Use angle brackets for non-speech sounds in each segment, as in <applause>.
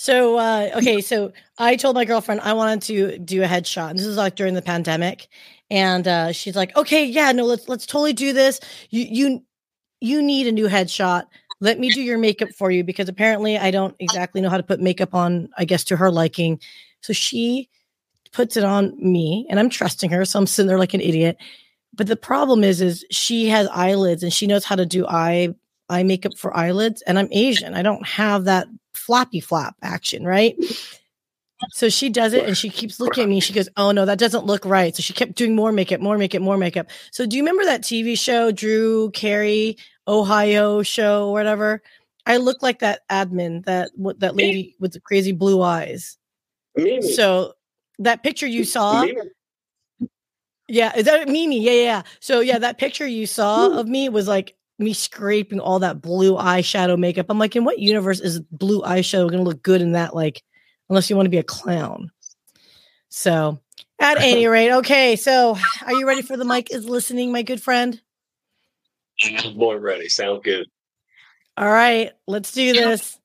So uh, okay, so I told my girlfriend I wanted to do a headshot. And this is like during the pandemic, and uh, she's like, "Okay, yeah, no, let's let's totally do this. You you you need a new headshot. Let me do your makeup for you because apparently I don't exactly know how to put makeup on. I guess to her liking. So she puts it on me, and I'm trusting her. So I'm sitting there like an idiot. But the problem is, is she has eyelids and she knows how to do eye eye makeup for eyelids, and I'm Asian. I don't have that flappy flop action, right? So she does it and she keeps looking at me. She goes, Oh no, that doesn't look right. So she kept doing more makeup, more makeup, more makeup. So do you remember that TV show, Drew Carey, Ohio show, or whatever? I look like that admin, that what that lady with the crazy blue eyes. Mimi. So that picture you saw. Mimi. Yeah, is that Mimi? Yeah, yeah. So yeah, that picture you saw of me was like me scraping all that blue eyeshadow makeup. I'm like, in what universe is blue eyeshadow going to look good in that? Like, unless you want to be a clown. So, at <laughs> any rate, okay. So, are you ready for the mic is listening, my good friend? I'm more ready. Sound good. All right, let's do this.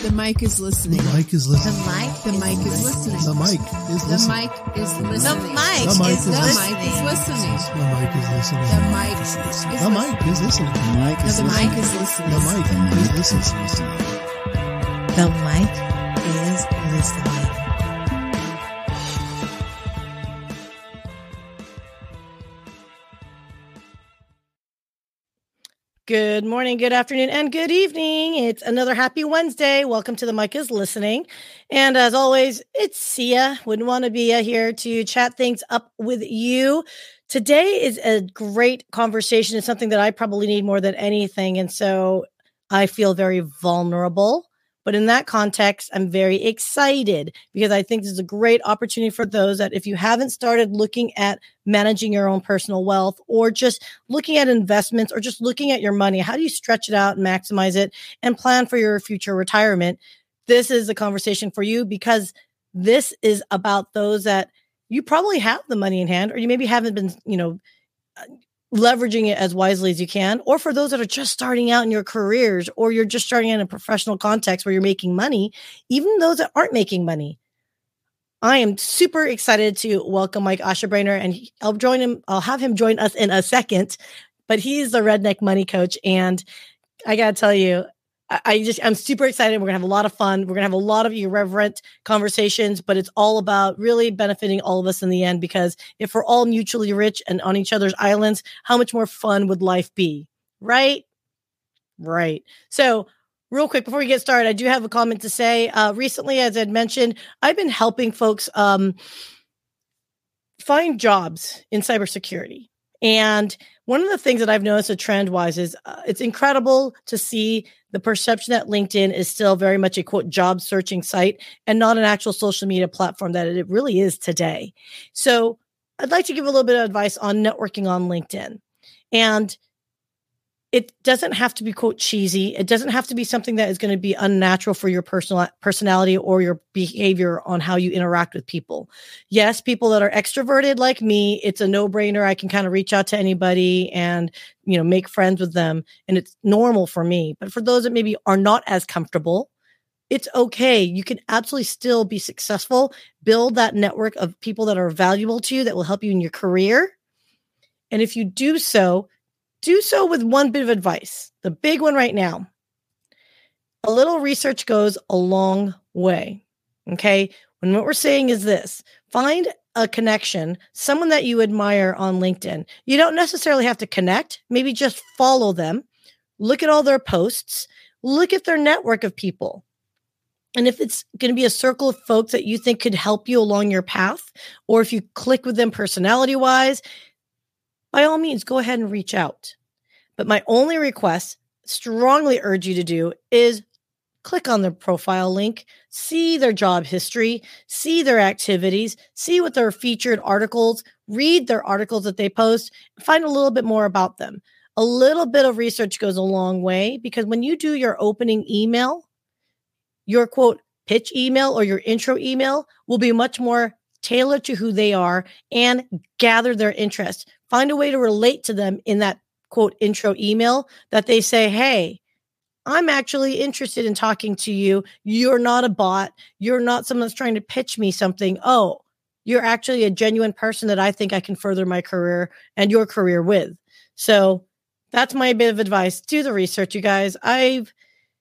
The mic is listening. The mic is listening. The mic. The mic is listening. The mic is listening. The mic is listening. The mic The mic is is The mic is listening. The mic is listening. The mic is listening. The mic is listening. The mic No, the mic is listening. The mic is listening. The mic is listening. Good morning, good afternoon, and good evening. It's another happy Wednesday. Welcome to the mic is listening. And as always, it's Sia. Wouldn't want to be here to chat things up with you. Today is a great conversation. It's something that I probably need more than anything. And so I feel very vulnerable. But in that context, I'm very excited because I think this is a great opportunity for those that if you haven't started looking at managing your own personal wealth or just looking at investments or just looking at your money, how do you stretch it out and maximize it and plan for your future retirement? This is a conversation for you because this is about those that you probably have the money in hand or you maybe haven't been, you know, uh, leveraging it as wisely as you can, or for those that are just starting out in your careers, or you're just starting out in a professional context where you're making money, even those that aren't making money. I am super excited to welcome Mike Ashabraner, and I'll join him. I'll have him join us in a second, but he's the Redneck Money Coach, and I gotta tell you, I, just I'm super excited. We're gonna have a lot of fun. We're gonna have a lot of irreverent conversations, but it's all about really benefiting all of us in the end. Because if we're all mutually rich and on each other's islands, how much more fun would life be? Right? Right. So real quick before we get started i do have a comment to say uh, recently as i'd mentioned i've been helping folks um, find jobs in cybersecurity and one of the things that i've noticed a trend wise is uh, it's incredible to see the perception that linkedin is still very much a quote job searching site and not an actual social media platform that it really is today. So i'd like to give a little bit of advice on networking on linkedin. And it doesn't have to be quote cheesy. It doesn't have to be something that is going to be unnatural for your personal personality or your behavior on how you interact with people. Yes, people that are extroverted like me, it's a no-brainer. I can kind of reach out to anybody and, you know, make friends with them and it's normal for me. But for those that maybe are not as comfortable, it's okay. You can absolutely still be successful, build that network of people that are valuable to you that will help you in your career. And if you do so, do so with one bit of advice. The big one right now. A little research goes a long way. Okay. When what we're saying is this find a connection, someone that you admire on LinkedIn. You don't necessarily have to connect, maybe just follow them, look at all their posts, look at their network of people. And if it's going to be a circle of folks that you think could help you along your path, or if you click with them personality wise, by all means, go ahead and reach out. But my only request, strongly urge you to do, is click on their profile link, see their job history, see their activities, see what their featured articles, read their articles that they post, find a little bit more about them. A little bit of research goes a long way because when you do your opening email, your quote pitch email or your intro email will be much more tailored to who they are and gather their interest. Find a way to relate to them in that quote intro email that they say, Hey, I'm actually interested in talking to you. You're not a bot. You're not someone that's trying to pitch me something. Oh, you're actually a genuine person that I think I can further my career and your career with. So that's my bit of advice. Do the research, you guys. I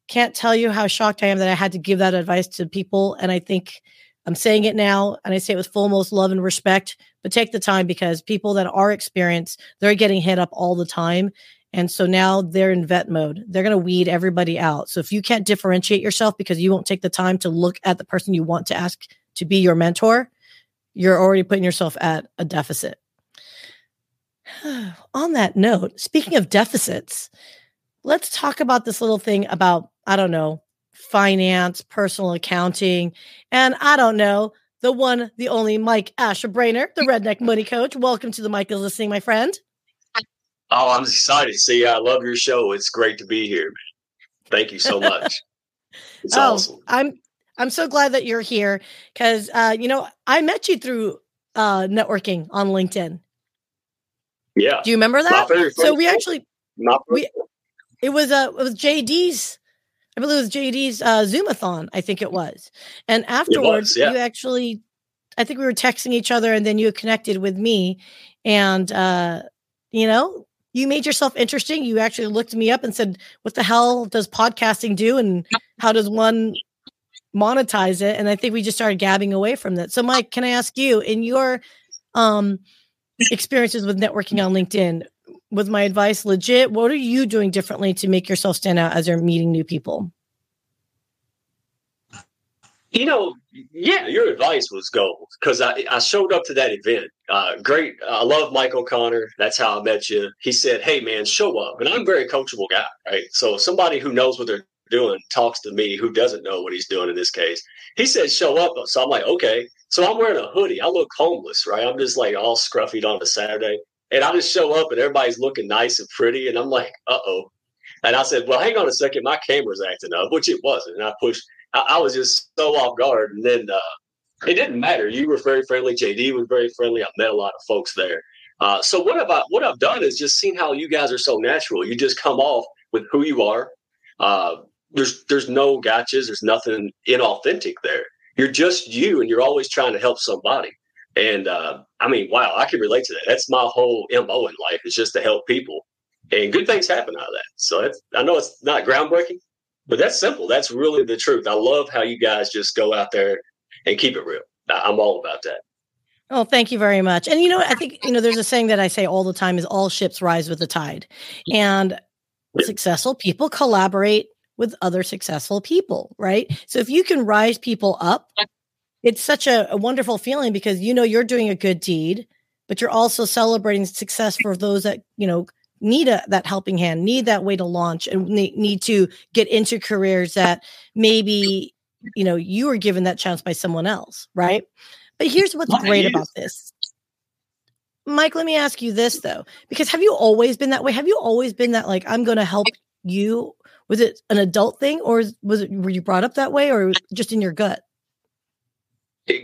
can't tell you how shocked I am that I had to give that advice to people. And I think I'm saying it now and I say it with full most love and respect, but take the time because people that are experienced, they're getting hit up all the time. And so now they're in vet mode. They're going to weed everybody out. So if you can't differentiate yourself because you won't take the time to look at the person you want to ask to be your mentor, you're already putting yourself at a deficit. <sighs> On that note, speaking of deficits, let's talk about this little thing about, I don't know, finance, personal accounting, and I don't know, the one, the only Mike Ashabraner, the <laughs> Redneck Money Coach. Welcome to the Mic is Listening, my friend. Oh, I'm excited. See, I love your show. It's great to be here. Thank you so much. <laughs> It's oh, awesome. I'm I'm so glad that you're here because uh, you know I met you through uh, networking on LinkedIn. Yeah. Do you remember that? So we actually My we- it was uh it was JD's I believe it was JD's uh Zoomathon, I think it was. And afterwards yeah. you actually I think we were texting each other and then you connected with me and uh you know, you made yourself interesting. You actually looked me up and said, "What the hell does podcasting do and how does one monetize it?" And I think we just started gabbing away from that. So Mike, can I ask you in your um experiences with networking on LinkedIn, was my advice legit? What are you doing differently to make yourself stand out as you're meeting new people? You know, yeah, your advice was gold because I, I showed up to that event. Uh, great. I love Mike O'Connor. That's how I met you. He said, Hey, man, show up. And I'm a very coachable guy, right? So somebody who knows what they're doing talks to me who doesn't know what he's doing in this case. He said, Show up. So I'm like, Okay. So I'm wearing a hoodie. I look homeless, right? I'm just like all scruffy on a Saturday. And I just show up and everybody's looking nice and pretty. And I'm like, Uh oh. And I said, Well, hang on a second. My camera's acting up, which it wasn't. And I pushed I, I was just so off guard. And then uh, it didn't matter. You were very friendly. JD was very friendly. I met a lot of folks there. Uh, so what have I, what I've done is just seen how you guys are so natural. You just come off with who you are. Uh, there's there's no gotchas. There's nothing inauthentic there. You're just you, and you're always trying to help somebody. And uh, I mean, wow, I can relate to that. That's my whole mo in life is just to help people, and good things happen out of that. So I know it's not groundbreaking, but that's simple. That's really the truth. I love how you guys just go out there and keep it real. I'm all about that. Oh, thank you very much. And you know, I think you know, there's a saying that I say all the time: is all ships rise with the tide, and successful people collaborate with other successful people, right? So if you can rise people up, it's such a, a wonderful feeling because you know you're doing a good deed, but you're also celebrating success for those that you know need a, that helping hand, need that way to launch, and need to get into careers that maybe you know you were given that chance by someone else, right? But here's what's Right, great about this. Mike, let me ask you this though, because have you always been that way? Have you always been that like I'm going to help you? Was it an adult thing, or was it were you brought up that way, or just in your gut?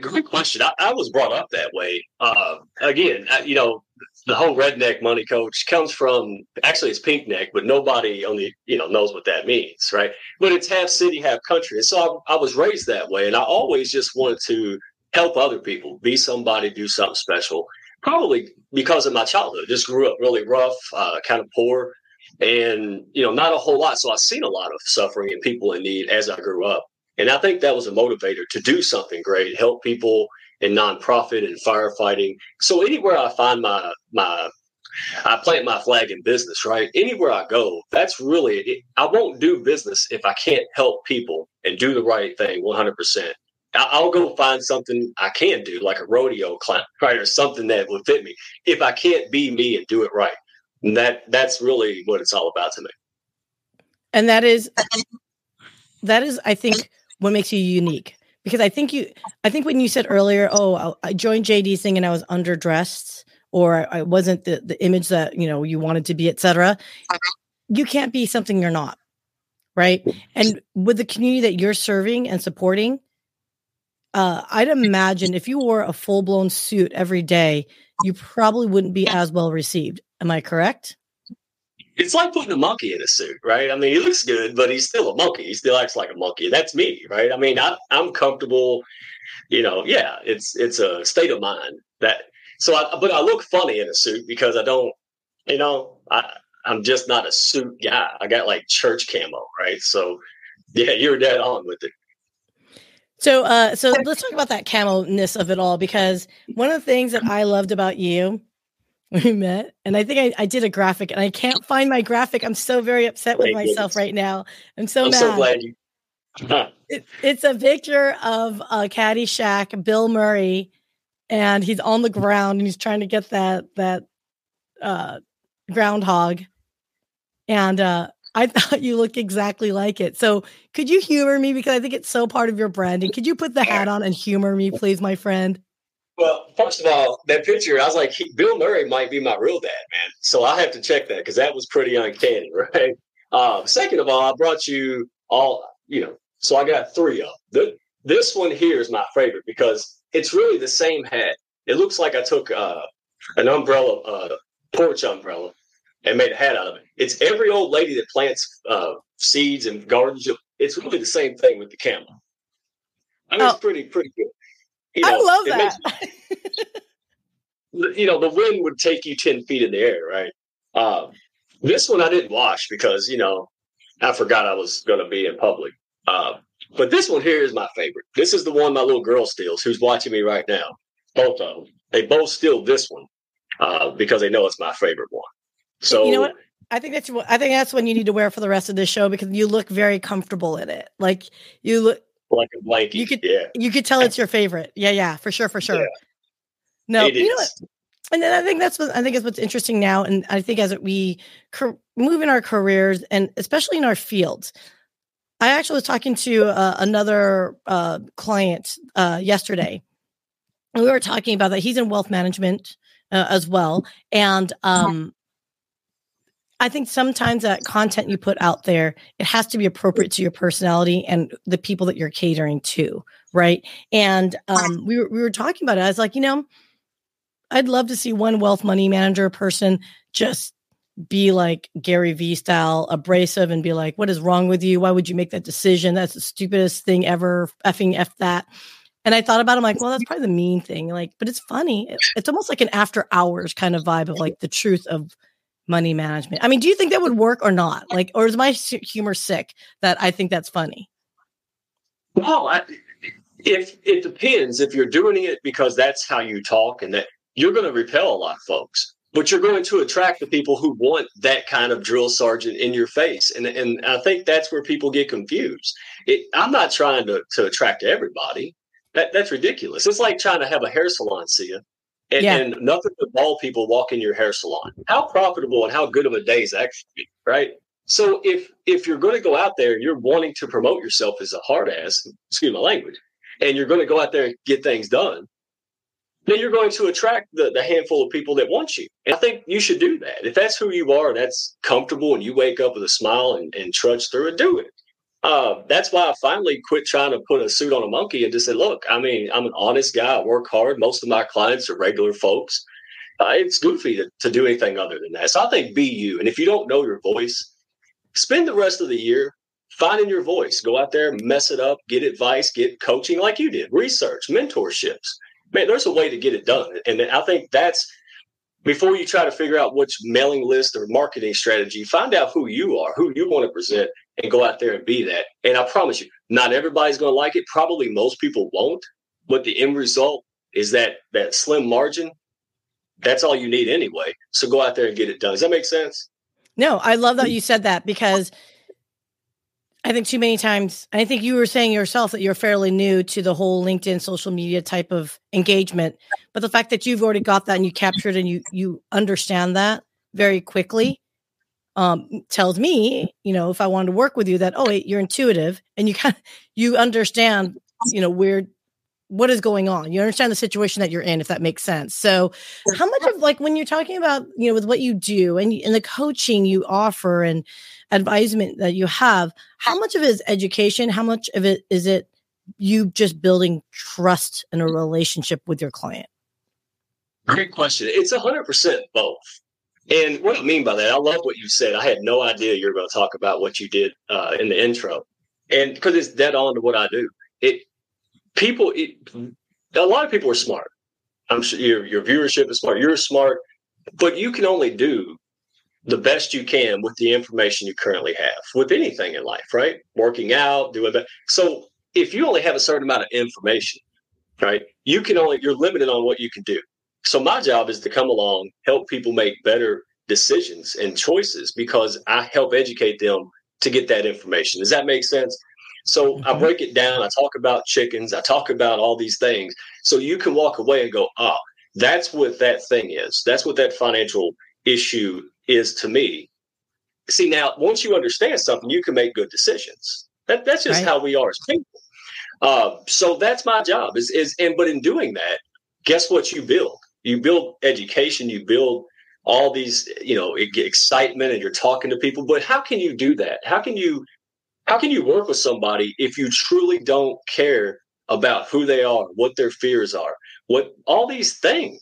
Great question. I, I was brought up that way. Uh, again, I, you know, the whole redneck money coach comes from actually it's pink neck, but nobody on the you know knows what that means, right? But it's half city, half country. And so I, I was raised that way, and I always just wanted to help other people, be somebody, do something special. Probably because of my childhood, just grew up really rough, uh, kind of poor, and you know, not a whole lot. So I've seen a lot of suffering and people in need as I grew up. And I think that was a motivator to do something great, help people in nonprofit and firefighting. So anywhere I find my my I plant my flag in business, right? Anywhere I go, that's really. I won't do business if I can't help people and do the right thing 100%. I- I'll go find something I can do, like a rodeo clown, right, or something that would fit me. If I can't be me and do it right, and that that's really what it's all about to me. And that is that is, I think, what makes you unique. Because I think you, I think when you said earlier, oh, I joined JD's thing and I was underdressed, or I wasn't the the image that you know you wanted to be, etc. You can't be something you're not, right? And with the community that you're serving and supporting, uh, I'd imagine if you wore a full blown suit every day, you probably wouldn't be as well received. Am I correct? It's like putting a monkey in a suit, right? I mean, he looks good, but he's still a monkey. He still acts like a monkey. That's me, right? I mean, I, I'm comfortable. You know, yeah, it's it's a state of mind that. So, I, but I look funny in a suit because I don't. You know, I I'm just not a suit guy. I got like church camo, right? So, yeah, you're dead on with it. So, uh, so let's talk about that camo-ness of it all because one of the things that I loved about you <laughs> we met, and I think I, I did a graphic, and I can't find my graphic. I'm so very upset with Thank myself goodness. right now. I'm so I'm mad. so glad you. <laughs> It, it's a picture of uh, Caddyshack, Bill Murray, and he's on the ground and he's trying to get that that uh, groundhog. And uh, I <laughs> thought you look exactly like it. So could you humor me because I think it's so part of your branding? Could you put the hat on and humor me, please, my friend? Well, first of all, that picture, I was like, he, Bill Murray might be my real dad, man. So I have to check that because that was pretty uncanny, <laughs> right? Um, second of all, I brought you all, you know, so I got three of them. The, this one here is my favorite because it's really the same hat. It looks like I took uh, an umbrella, uh, porch umbrella, and made a hat out of it. It's every old lady that plants uh, seeds and gardens. It's really the same thing with the camel. I mean, Oh. it's pretty, pretty good. You I love it makes that. you know, the wind would take you 10 feet in the air, right? Um, this one I didn't wash because, you know, I forgot I was going to be in public. Uh, but this one here is my favorite. This is the one my little girl steals who's watching me right now. Both of them. They both steal this one uh, because they know it's my favorite one. So, you know what? I think that's what I think that's one you need to wear for the rest of this show because you look very comfortable in it. Like you look like a blanket. You could- yeah. you could tell it's your favorite. Yeah, yeah, for sure, for sure. Yeah. No, it you know what? is. and then I think that's what I think is what's interesting now, and I think as we move in our careers, and especially in our fields. I actually was talking to uh, another uh, client uh, yesterday. and We were talking about that. He's in wealth management uh, as well, and um, I think sometimes that content you put out there it has to be appropriate to your personality and the people that you're catering to, right? And um, we were we were talking about it. I was like, you know, I'd love to see one wealth money manager person just be like Gary Vee style, abrasive, and be like, "What is wrong with you? Why would you make that decision? That's the stupidest thing ever. Effing f that." And I thought about, it, I'm like, well, that's probably the mean thing. Like, but it's funny. It's almost like an after hours kind of vibe of like the truth of money management. I mean, do you think that would work or not? Like, or is my humor sick that I think that's funny? Well, I, if it depends, if you're doing it because that's how you talk and that you're going to repel a lot of folks, but you're going to attract the people who want that kind of drill sergeant in your face. And, and I think that's where people get confused. It, I'm not trying to, to attract everybody. That, that's ridiculous. It's like trying to have a hair salon, see ya. And, Yeah. and nothing but bald people walk in your hair salon. How profitable and how good of a day is actually, right? So if if you're going to go out there and you're wanting to promote yourself as a hard ass, excuse my language, and you're going to go out there and get things done, then you're going to attract the, the handful of people that want you. And I think you should do that. If that's who you are, that's comfortable, and you wake up with a smile and, and trudge through it, do it. Uh, that's why I finally quit trying to put a suit on a monkey and just said, look, I mean, I'm an honest guy. I work hard. Most of my clients are regular folks. Uh, it's goofy to, to do anything other than that. So I think be you. And if you don't know your voice, spend the rest of the year finding your voice. Go out there, mess it up, get advice, get coaching like you did, research, mentorships. Man, there's a way to get it done. And I think that's before you try to figure out which mailing list or marketing strategy, find out who you are, who you want to present, and go out there and be that. And I promise you, not everybody's going to like it. Probably most people won't. But the end result is that that slim margin. That's all you need anyway. So go out there and get it done. Does that make sense? No, I love that you said that because I think too many times, I think you were saying yourself that you're fairly new to the whole LinkedIn social media type of engagement. But the fact that you've already got that and you captured and you you understand that very quickly um, tells me, you know, if I wanted to work with you, that oh you're intuitive and you <laughs> kind of you understand, you know, where what is going on. You understand the situation that you're in, if that makes sense. So, how much of like when you're talking about you know with what you do and and the coaching you offer and advisement that you have, how much of it is education? How much of it is it you just building trust in a relationship with your client? Great question. It's 100% both. And what I mean by that, I love what you said. I had no idea you were going to talk about what you did uh, in the intro, and because it's dead on to what I do. It people, a lot of people are smart. I'm sure your your viewership is smart. You're smart, but you can only do the best you can with the information you currently have with anything in life, right? Working out, doing that. So if you only have a certain amount of information, right, you can only you're limited on what you can do. So my job is to come along, help people make better decisions and choices because I help educate them to get that information. Does that make sense? So I Mhm. break it down. I talk about chickens. I talk about all these things. So you can walk away and go, oh, that's what that thing is. That's what that financial issue is to me. See, now once you understand something, you can make good decisions. That, that's just Right. how we are as people. Uh, so that's my job. Is is and but in doing that, guess what you build? You build education. You build all these, you know, excitement, and you're talking to people. But how can you do that? How can you how can you work with somebody if you truly don't care about who they are, what their fears are, what all these things?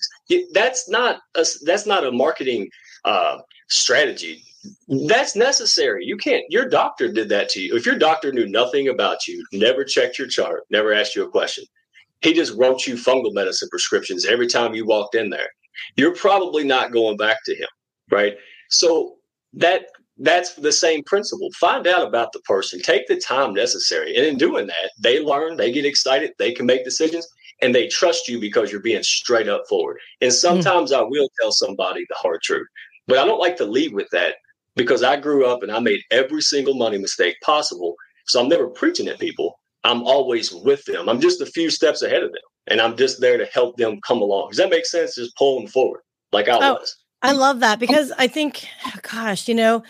That's not a, that's not a marketing uh, strategy. That's necessary. You can't. Your doctor did that to you. If your doctor knew nothing about you, never checked your chart, never asked you a question, he just wrote you fungal medicine prescriptions every time you walked in there. You're probably not going back to him, right? So that that's the same principle. Find out about the person, take the time necessary, and in doing that, they learn, they get excited, they can make decisions, and they trust you because you're being straight up forward. And mm. sometimes I will tell somebody the hard truth, but I don't like to lead with that because I grew up and I made every single money mistake possible. So I'm never preaching at people. I'm always with them. I'm just a few steps ahead of them, and I'm just there to help them come along. Does that make sense? Just pull them forward, like I Oh, was. I love that because I think, oh, gosh, you know,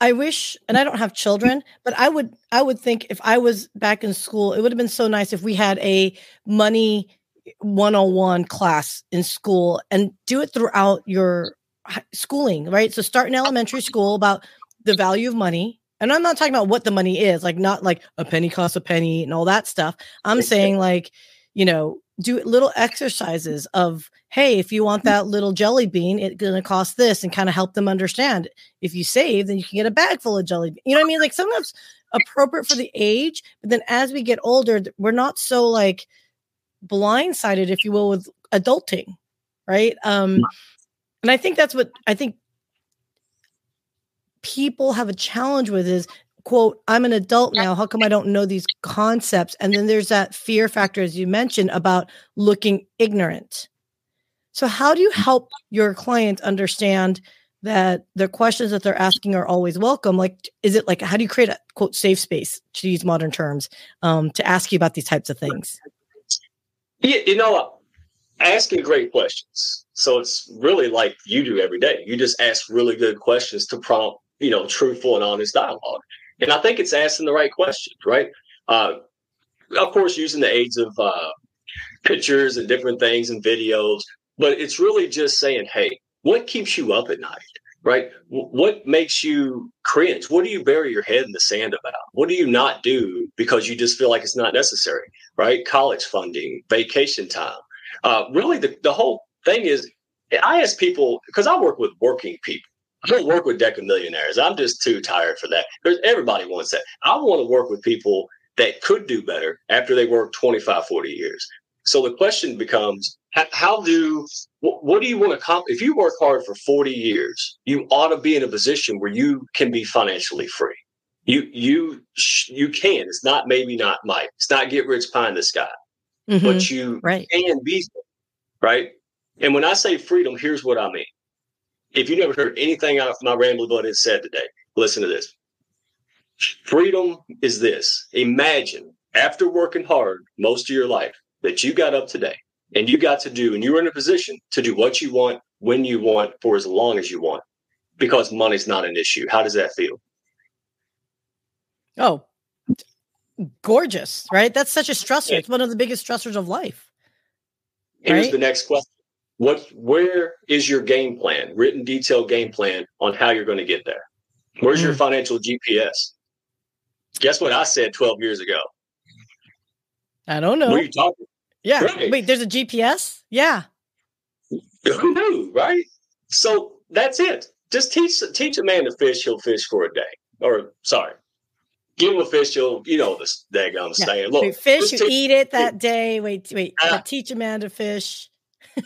I wish, and I don't have children, but I would, I would think if I was back in school, it would have been so nice if we had a money 101 class in school and do it throughout your schooling, right? So start in elementary school about the value of money. And I'm not talking about what the money is, like not like a penny costs a penny and all that stuff. I'm saying like, you know, do little exercises of, hey, if you want that little jelly bean, it's gonna cost this, and kind of help them understand. If you save, then you can get a bag full of jelly. bean. You know what I mean? Like sometimes appropriate for the age, but then as we get older, we're not so like blindsided, if you will, with adulting, right? Um, and I think that's what I think people have a challenge with is quote i'm an adult now how come i don't know these concepts and then there's that fear factor as you mentioned about looking ignorant so how do you help your client understand that the questions that they're asking are always welcome like is it like how do you create a quote safe space to use modern terms um, to ask you about these types of things You, you know, asking great questions. So it's really like you do every day. You just ask really good questions to prompt, you know, truthful and honest dialogue. And I think it's asking the right questions, right? Uh, of course, using the aids of uh, pictures and different things and videos, but it's really just saying, hey, what keeps you up at night? Right? W- What makes you cringe? What do you bury your head in the sand about? What do you not do because you just feel like it's not necessary? Right? College funding, vacation time. Uh, really, the, the whole thing is, I ask people because I work with working people. I don't work with deca millionaires. I'm just too tired for that. There's, everybody wants that. I want to work with people that could do better after they work 25, 40 years. So the question becomes, how, do what, what do you want to accomplish? If you work hard for 40 years, you ought to be in a position where you can be financially free. You you you can. It's not maybe not might. It's not get rich pie in the sky, Mhm. but you right can be right. And when I say freedom, here's what I mean. If you never heard anything out my rambling butt has said today, listen to this. Freedom is this. Imagine after working hard most of your life that you got up today and you got to do, and you were in a position to do what you want, when you want, for as long as you want, because money's not an issue. How does that feel? oh gorgeous right that's such a stressor it's one of the biggest stressors of life Here's Right. the next question. What where is your game plan, written detailed game plan on how you're going to get there? Where's your mm. financial GPS? Guess what I said 12 years ago? i don't know What are you talking? yeah Right. wait there's a gps yeah Who knew, right? So that's it. Just teach teach a man to fish, he'll fish for a day. Or sorry, give him a fish, he'll you know this daggone Yeah. saying. Look, fish, you eat it that day. Wait, wait. But teach a man to fish.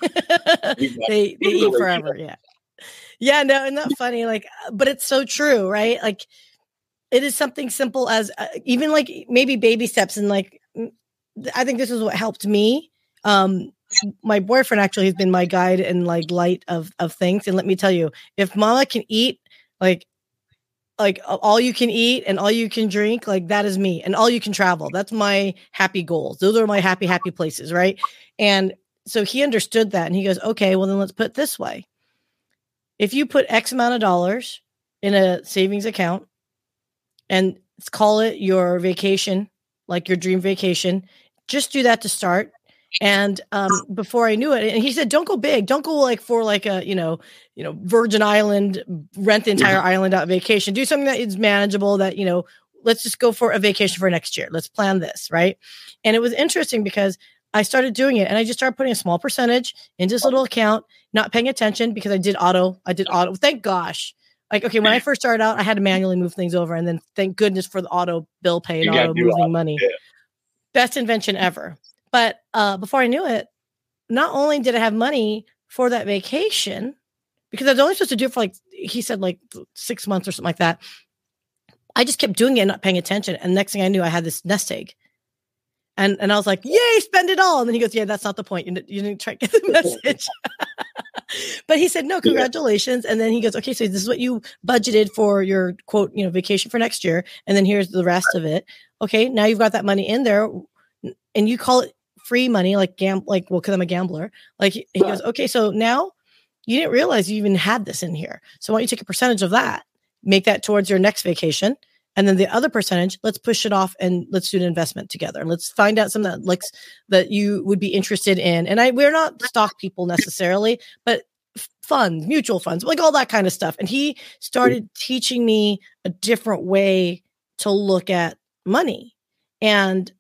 <laughs> They they eat forever. Yeah. Yeah, no, isn't that funny? Like, uh, but it's so true, right? Like, it is something simple as uh, even like maybe baby steps, and like, I think this is what helped me. Um, my boyfriend actually has been my guide and like light of of things. And let me tell you, if Mama can eat, like, like all you can eat and all you can drink, like that is me, and all you can travel. That's my happy goals. Those are my happy happy places, right? And so he understood that, and he goes, okay, well then let's put it this way if you put X amount of dollars in a savings account and let's call it your vacation, like your dream vacation, just do that to start. And um, before I knew it, and he said, "Don't go big. Don't go like for like a you know, you know, Virgin Island, rent the entire island out vacation. Do something that is manageable. That you know, let's just go for a vacation for next year. Let's plan this, right?" And it was interesting because I started doing it, and I just started putting a small percentage into this little account, not paying attention because I did auto. I did auto. Thank gosh. Like okay, when I first started out, I had to manually move things over, and then thank goodness for the auto bill pay and auto moving auto, money. yeah. Best invention ever. But uh, before I knew it, not only did I have money for that vacation, because I was only supposed to do it for like he said like six months or something like that. I just kept doing it, and not paying attention, and next thing I knew, I had this nest egg. And and I was like, "Yay, spend it all!" And then he goes, "Yeah, that's not the point. You, didn't- you didn't try to get the <laughs> message." <laughs> but he said, "No, congratulations." And then he goes, "Okay, so this is what you budgeted for your quote, you know, vacation for next year, and then here's the rest of it. Okay, now you've got that money in there, and you call it free money, like gam, like well, because I'm a gambler. Like he, he goes, okay, so now you didn't realize you even had this in here. So why don't you take a percentage of that, make that towards your next vacation, and then the other percentage, let's push it off and let's do an investment together. Let's find out something that likes that you would be interested in. And I we're not stock people necessarily, but funds, mutual funds, like all that kind of stuff. And he started teaching me a different way to look at money. And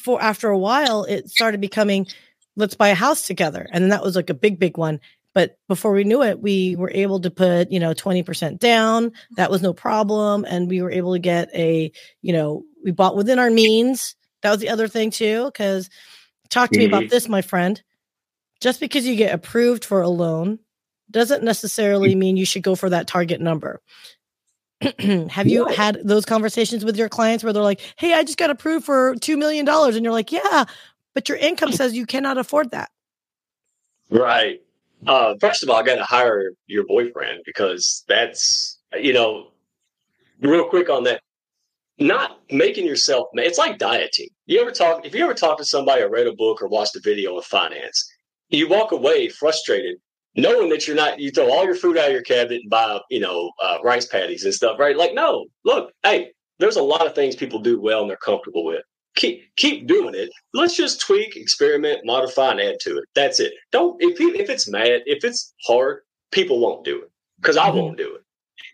for after a while, it started becoming let's buy a house together. And then that was like a big, big one. But before we knew it, we were able to put, you know, 20% down. That was no problem. And we were able to get a, you know, we bought within our means. That was the other thing too. Cause talk to me about Mhm. this, my friend. Just because you get approved for a loan doesn't necessarily mean you should go for that target number. <clears throat> Have you had those conversations with your clients where they're like, Hey, I just got approved for $2 million. And you're like, Yeah, but your income says you cannot afford that. Right. Uh, first of all, I got to hire your boyfriend because that's, you know, real quick on that. Not making yourself, it's like dieting. You ever talk, if you ever talk to somebody or read a book or watched a video on finance, you walk away frustrated knowing that you're not, you throw all your food out of your cabinet and buy, you know, uh, rice patties and stuff, right? Like, no, look, hey, there's a lot of things people do well and they're comfortable with. Keep keep doing it. Let's just tweak, experiment, modify, and add to it. That's it. Don't if you, if it's mad, if it's hard, people won't do it because I Mhm. won't do it.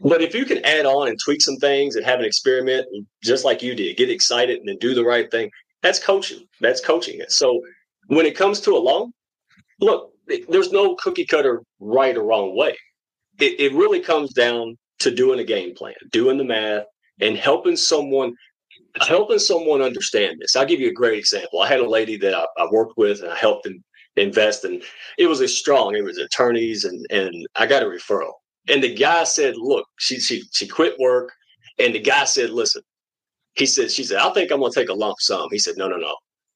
But if you can add on and tweak some things and have an experiment, just like you did, get excited and then do the right thing. That's coaching. That's coaching it. So when it comes to a loan, look, there's no cookie cutter right or wrong way. It, it really comes down to doing a game plan, doing the math, and helping someone helping someone understand this. I'll give you a great example. I had a lady that I, I worked with and I helped them invest and it was a strong, it was attorneys and and I got a referral. And the guy said, look, she she she quit work. And the guy said, listen, he said, she said, I think I'm gonna take a lump sum. He said, no, no, no.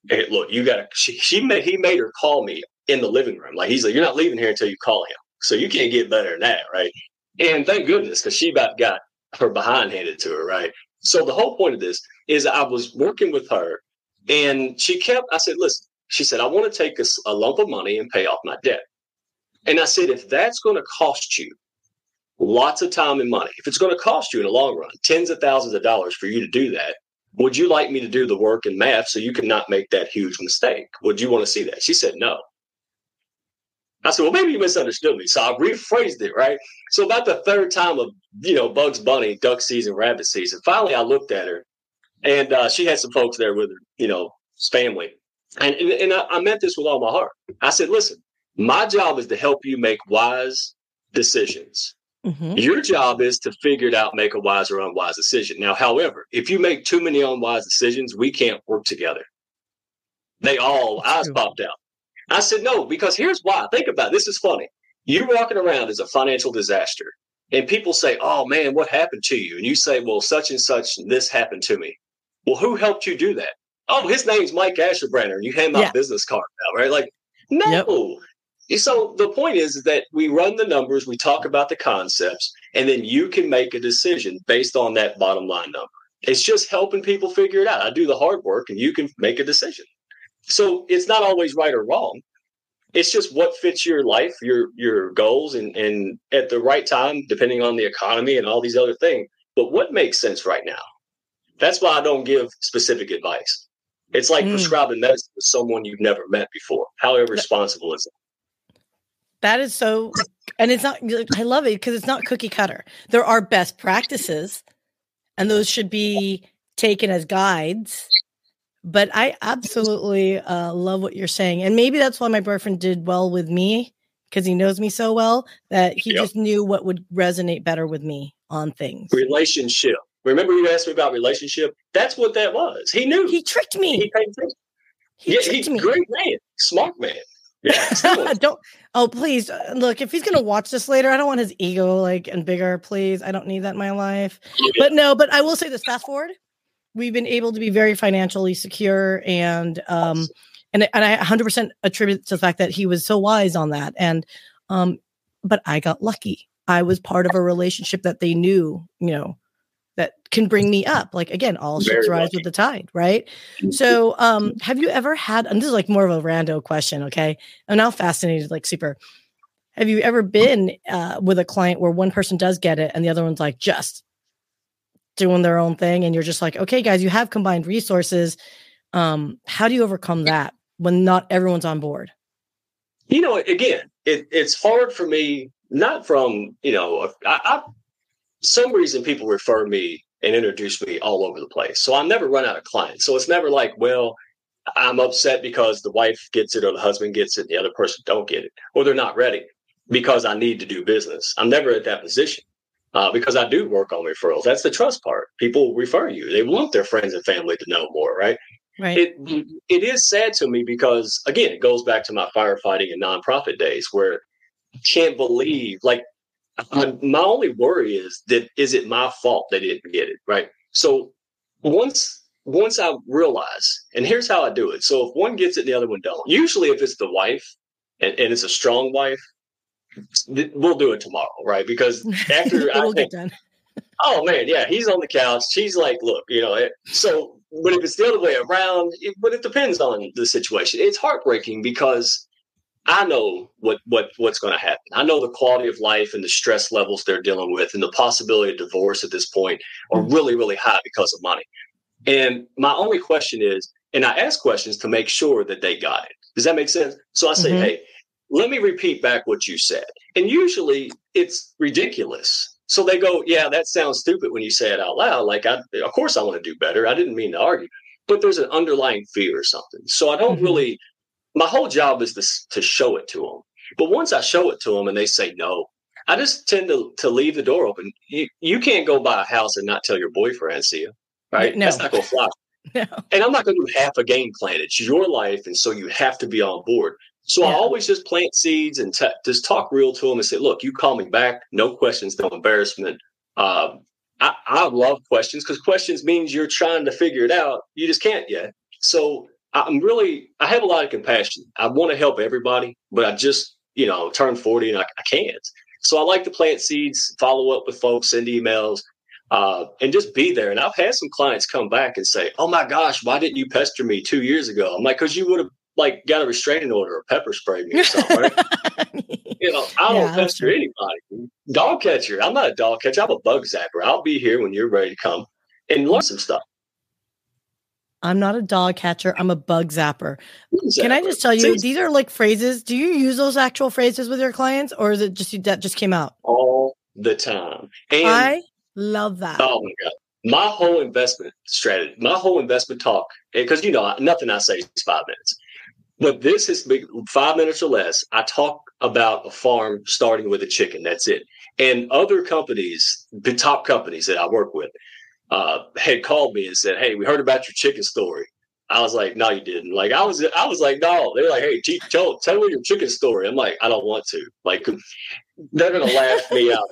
Hey, look, you gotta she she made he made her call me in the living room. Like he's like, you're not leaving here until you call him. So you can't get better than that, right? And thank goodness, because she about got her behind handed to her, right? So the whole point of this is I was working with her and she kept, I said, listen, she said, I want to take a lump of money and pay off my debt. And I said, if that's going to cost you lots of time and money, if it's going to cost you in the long run, tens of thousands of dollars for you to do that, would you like me to do the work and math so you can not make that huge mistake? Would you want to see that? She said, no. I said, well, maybe you misunderstood me. So I rephrased it, right? So about the third time of, you know, Bugs Bunny, duck season, rabbit season, finally I looked at her and uh, she had some folks there with her, you know, family. And, and, I, I meant this with all my heart. I said, listen, my job is to help you make wise decisions. Mhm. Your job is to figure it out, make a wise or unwise decision. Now, however, if you make too many unwise decisions, we can't work together. They all eyes popped out. I said, no, because here's why. Think about it. This is funny. You're walking around is a financial disaster, and people say, oh man, what happened to you? And you say, well, such and such, this happened to me. Well, who helped you do that? Oh, his name's Mike Ashabraner. And you hand my Yeah. business card out, right? Like, no. So the point is that we run the numbers, we talk about the concepts, and then you can make a decision based on that bottom line number. It's just helping people figure it out. I do the hard work and you can make a decision. So it's not always right or wrong. It's just what fits your life, your your goals, and and at the right time, depending on the economy and all these other things. But what makes sense right now? That's why I don't give specific advice. It's like Mm. prescribing medicine to someone you've never met before. How irresponsible is it? That is so, and it's not, I love it because it's not cookie cutter. There are best practices, and those should be taken as guides. But I absolutely uh, love what you're saying. And maybe that's why my boyfriend did well with me because he knows me so well that he Yep. just knew what would resonate better with me on things. relationship. Remember you asked me about relationship? That's what that was. He knew. He tricked He me. paid. He yeah, tricked he's me. great man, smart man. Yeah, <laughs> don't oh please uh, look if he's gonna watch this later i don't want his ego like and bigger please i don't need that in my life but no but i will say this fast forward we've been able to be very financially secure and um and, and i 100% attribute to the fact that he was so wise on that. And um but i got lucky. I was part of a relationship that they knew you know that can bring me up. Like again all ships Very rise lucky. with the tide right? So um have you ever had and this is like more of a rando question okay? I'm now fascinated like super. Have you ever been uh, with a client where one person does get it and the other one's like just doing their own thing and you're just like okay guys you have combined resources um how do you overcome that when not everyone's on board you know, again, it, it's hard for me, not from, you know, I, I, some reason people refer me and introduce me all over the place. So I never run out of clients. So it's never like, well, I'm upset because the wife gets it or the husband gets it, and the other person don't get it, or they're not ready because I need to do business. I'm never at that position uh, because I do work on referrals. That's the trust part. People refer you. They want their friends and family to know more, right? right it it is sad to me because again it goes back to my firefighting and nonprofit days where I can't believe like I, my only worry is that is it my fault they didn't get it right so once once i realize and here's how i do it so if one gets it the other one don't usually if it's the wife and, and it's a strong wife we'll do it tomorrow right because <laughs> after I think, get done oh man, yeah, he's on the couch. She's like, look, you know, it, so, but if it's the other way around, it, but it depends on the situation. It's heartbreaking because I know what, what, what's going to happen. I know the quality of life and the stress levels they're dealing with and the possibility of divorce at this point are really, really high because of money. And my only question is, and I ask questions to make sure that they got it. Does that make sense? So I say, Mhm. hey, let me repeat back what you said. And usually it's ridiculous. So they go, yeah, that sounds stupid when you say it out loud. Like, I, of course I want to do better. I didn't mean to argue, but there's an underlying fear or something. So I don't Mhm. really, my whole job is to, to show it to them. But once I show it to them and they say no, I just tend to, to leave the door open. You, you can't go buy a house and not tell your boyfriend, see you, right? No. That's not going to fly. <laughs> no. And I'm not going to do half a game plan. It's your life. And so you have to be on board. So I always just plant seeds and t- just talk real to them and say, look, you call me back. No questions, no embarrassment. Um, I, I love questions because questions means you're trying to figure it out. You just can't yet. So I'm really, I have a lot of compassion. I want to help everybody, but I just, you know, turned 40 and I, I can't. So I like to plant seeds, follow up with folks, send emails, uh, and just be there. And I've had some clients come back and say, "Oh my gosh, why didn't you pester me two years ago?" I'm like, "Cause you would have like got a restraining order or pepper sprayed me or <laughs> something." Right? you know, I don't Yeah, pester anybody. Dog catcher. I'm not a dog catcher. I'm a bug zapper. I'll be here when you're ready to come and learn some stuff. i'm not a dog catcher i'm a bug zapper Can I just tell you, See, these are like phrases. Do you use those actual phrases with your clients, or is it just that just came out? all the time. And I love that. Oh my god! My whole investment strategy, my whole investment talk, because you know nothing I say is five minutes. But this has been five minutes or less. I talk about a farm starting with a chicken. That's it. And other companies, the top companies that I work with, uh, had called me and said, "Hey, we heard about your chicken story." I was like, "No, you didn't." Like I was, I was like, "No." They were like, "Hey, tell tell me your chicken story." I'm like, "I don't want to." Like they're gonna laugh me out.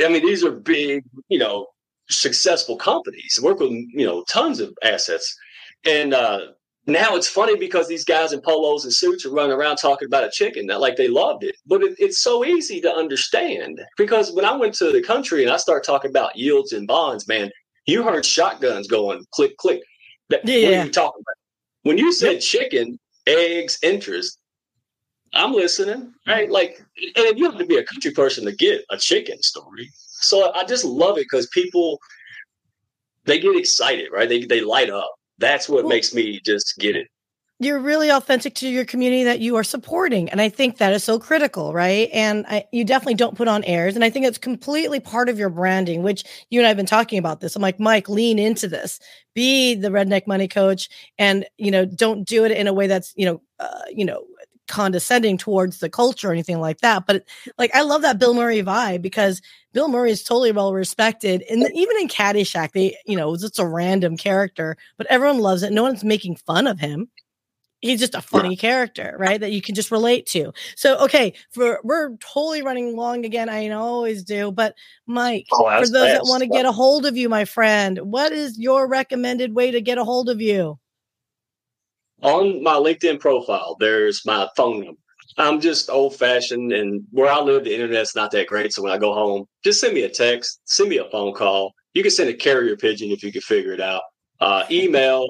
I mean, these are big, you know, successful companies. Work with you know tons of assets, and uh, now it's funny because these guys in polos and suits are running around talking about a chicken that like they loved it. But it, it's so easy to understand because when I went to the country and I start talking about yields and bonds, man, you heard shotguns going click click. That, Yeah. What are you talking about? When you said chicken, eggs, interest, I'm listening, right? Like, and you have to be a country person to get a chicken story. So I just love it because people they get excited, right? They they light up. That's what Well- makes me just get it. you're really authentic to your community that you are supporting and i think that is so critical right? And I, you definitely don't put on airs and i think it's completely part of your branding which you and i've been talking about this. I'm like mike lean into this. Be the redneck money coach and you know don't do it in a way that's you know uh, you know condescending towards the culture or anything like that but like i love that bill murray vibe because bill murray is totally well respected and even in caddyshack they you know it's just a random character but everyone loves it no one's making fun of him he's just a funny character, right? That you can just relate to. So, okay, for we're totally running long again. I always do, but Mike, Oh, for those that want to get a hold of you, my friend, what is your recommended way to get a hold of you? On my LinkedIn profile, there's my phone number. I'm just old fashioned, and where I live, the internet's not that great. So when I go home, just send me a text, send me a phone call. You can send a carrier pigeon if you can figure it out. Uh, email,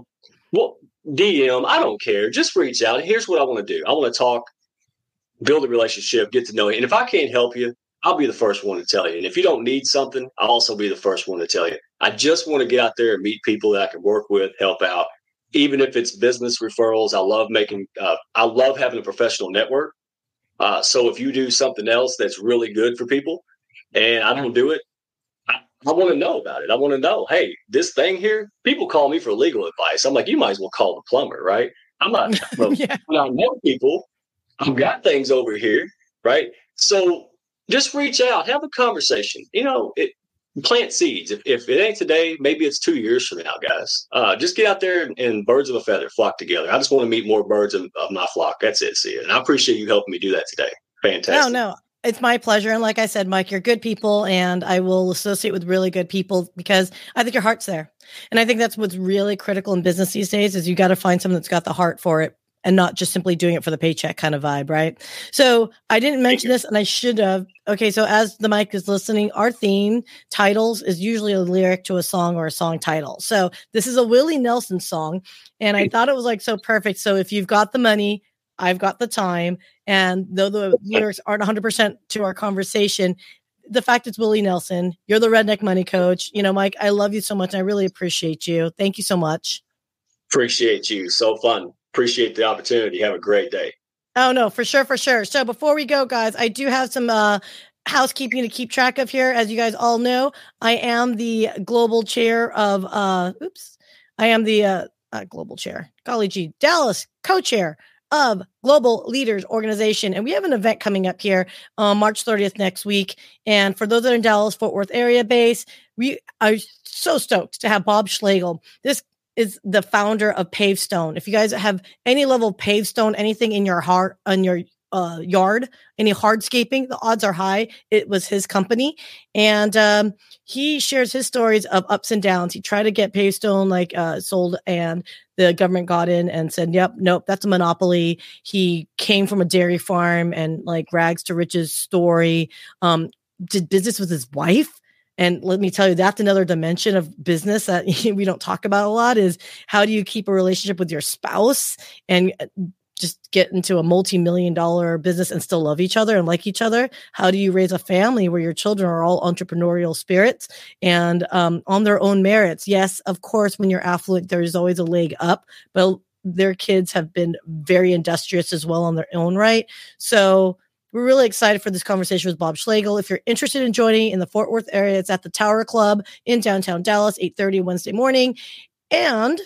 well, DM. I don't care. Just reach out. Here's what I want to do. I want to talk, build a relationship, get to know you. And if I can't help you, I'll be the first one to tell you. And if you don't need something, I'll also be the first one to tell you. I just want to get out there and meet people that I can work with, help out even if it's business referrals. I love making, uh, I love having a professional network. Uh, so if you do something else that's really good for people and I don't do it, I, I want to know about it. I want to know, hey, this thing here, people call me for legal advice. I'm like, you might as well call the plumber, right? I'm not, <laughs> well, yeah. when I know people, I've got things over here, right? So just reach out, have a conversation. You know, it, plant seeds. If, if it ain't today, maybe it's two years from now, guys. Uh, just get out there and, and birds of a feather flock together. I just want to meet more birds of, of my flock. That's it, see And I appreciate you helping me do that today. Fantastic. No, no. It's my pleasure. And like I said, Mike, you're good people, and I will associate with really good people because I think your heart's there. And I think that's what's really critical in business these days is you got to find someone that's got the heart for it and not just simply doing it for the paycheck kind of vibe, right? So I didn't mention this and I should have. Okay, so as the mic is listening, our theme titles is usually a lyric to a song or a song title. So this is a Willie Nelson song, and I thought it was like so perfect. So if you've got the money, I've got the time, and though the lyrics aren't 100% to our conversation, the fact it's Willie Nelson, you're the redneck money coach. You know, Mike, I love you so much. I really appreciate you. Thank you so much. Appreciate you. So fun. Appreciate the opportunity. Have a great day. Oh no, for sure, for sure. So before we go, guys, I do have some uh housekeeping to keep track of here. As you guys all know, I am the global chair of uh oops. I am the uh, uh global chair. Golly gee, Dallas co-chair of Global Leaders Organization. And we have an event coming up here on March 30th next week. And for those that are in Dallas, Fort Worth area base, we are so stoked to have Bob Schlegel. This is the founder of Pavestone. If you guys have any level of Pavestone, anything in your heart, on your uh, yard, any hardscaping, the odds are high it was his company. And um, he shares his stories of ups and downs. He tried to get Pavestone like uh, sold, and the government got in and said, "Yep, nope, that's a monopoly." He came from a dairy farm and like rags to riches story. Um, did business with his wife. And let me tell you, that's another dimension of business that <laughs> we don't talk about a lot is how do you keep a relationship with your spouse and uh, just get into a multi-million dollar business and still love each other and like each other? How do you raise a family where your children are all entrepreneurial spirits and um, on their own merits? Yes of course when you're affluent there's always a leg up but their kids have been very industrious as well on their own right. So we're really excited for this conversation with Bob Schlegel. If you're interested in joining in the Fort Worth area, it's at the Tower Club in downtown Dallas, 8:30 Wednesday morning. And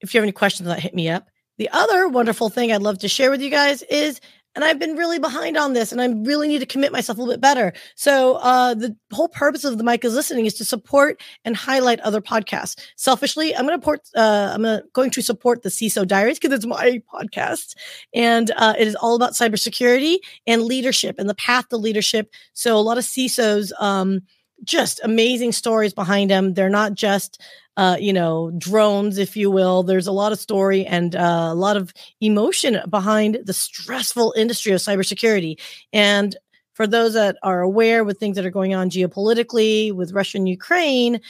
if you have any questions that, hit me up. The other wonderful thing I'd love to share with you guys is and I've been really behind on this, and I really need to commit myself a little bit better. So, uh, the whole purpose of the mic is listening is to support and highlight other podcasts. Selfishly, I'm going to support. Uh, I'm gonna, going to support the CISO Diaries because it's my podcast, and uh, it is all about cybersecurity and leadership and the path to leadership. So, a lot of CISOs. Um, just amazing stories behind them. They're not just uh, you know, drones, if you will. There's a lot of story and uh, a lot of emotion behind the stressful industry of cybersecurity. And for those that are aware with things that are going on geopolitically with Russia and Ukraine,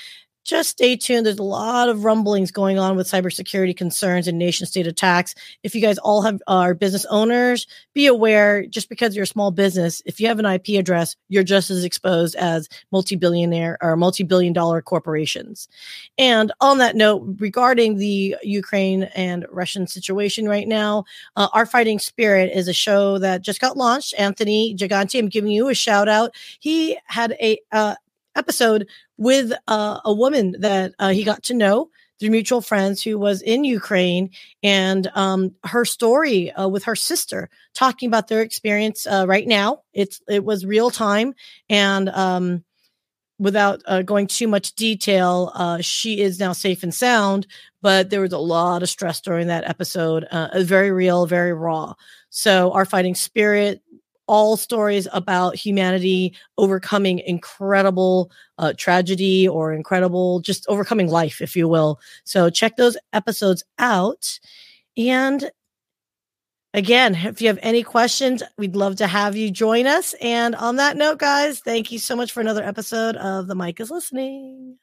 just stay tuned. There's a lot of rumblings going on with cybersecurity concerns and nation state attacks. If you guys all have are business owners, be aware just because you're a small business, if you have an IP address, you're just as exposed as multi-billionaire or multi-billion dollar corporations. And on that note, regarding the Ukraine and Russian situation right now, uh, Our Fighting Spirit is a show that just got launched. Anthony Giganti, I'm giving you a shout out. He had a uh, episode with uh, a woman that uh, he got to know through mutual friends who was in Ukraine and um, her story uh, with her sister talking about their experience uh, right now. It's it was real time and um, without uh, going too much detail, uh, she is now safe and sound. But there was a lot of stress during that episode. very real, very raw. So our fighting spirit all stories about humanity overcoming incredible uh, tragedy or incredible just overcoming life, if you will. So check those episodes out. And again, if you have any questions, we'd love to have you join us. And on that note, guys, thank you so much for another episode of The Mic is Listening.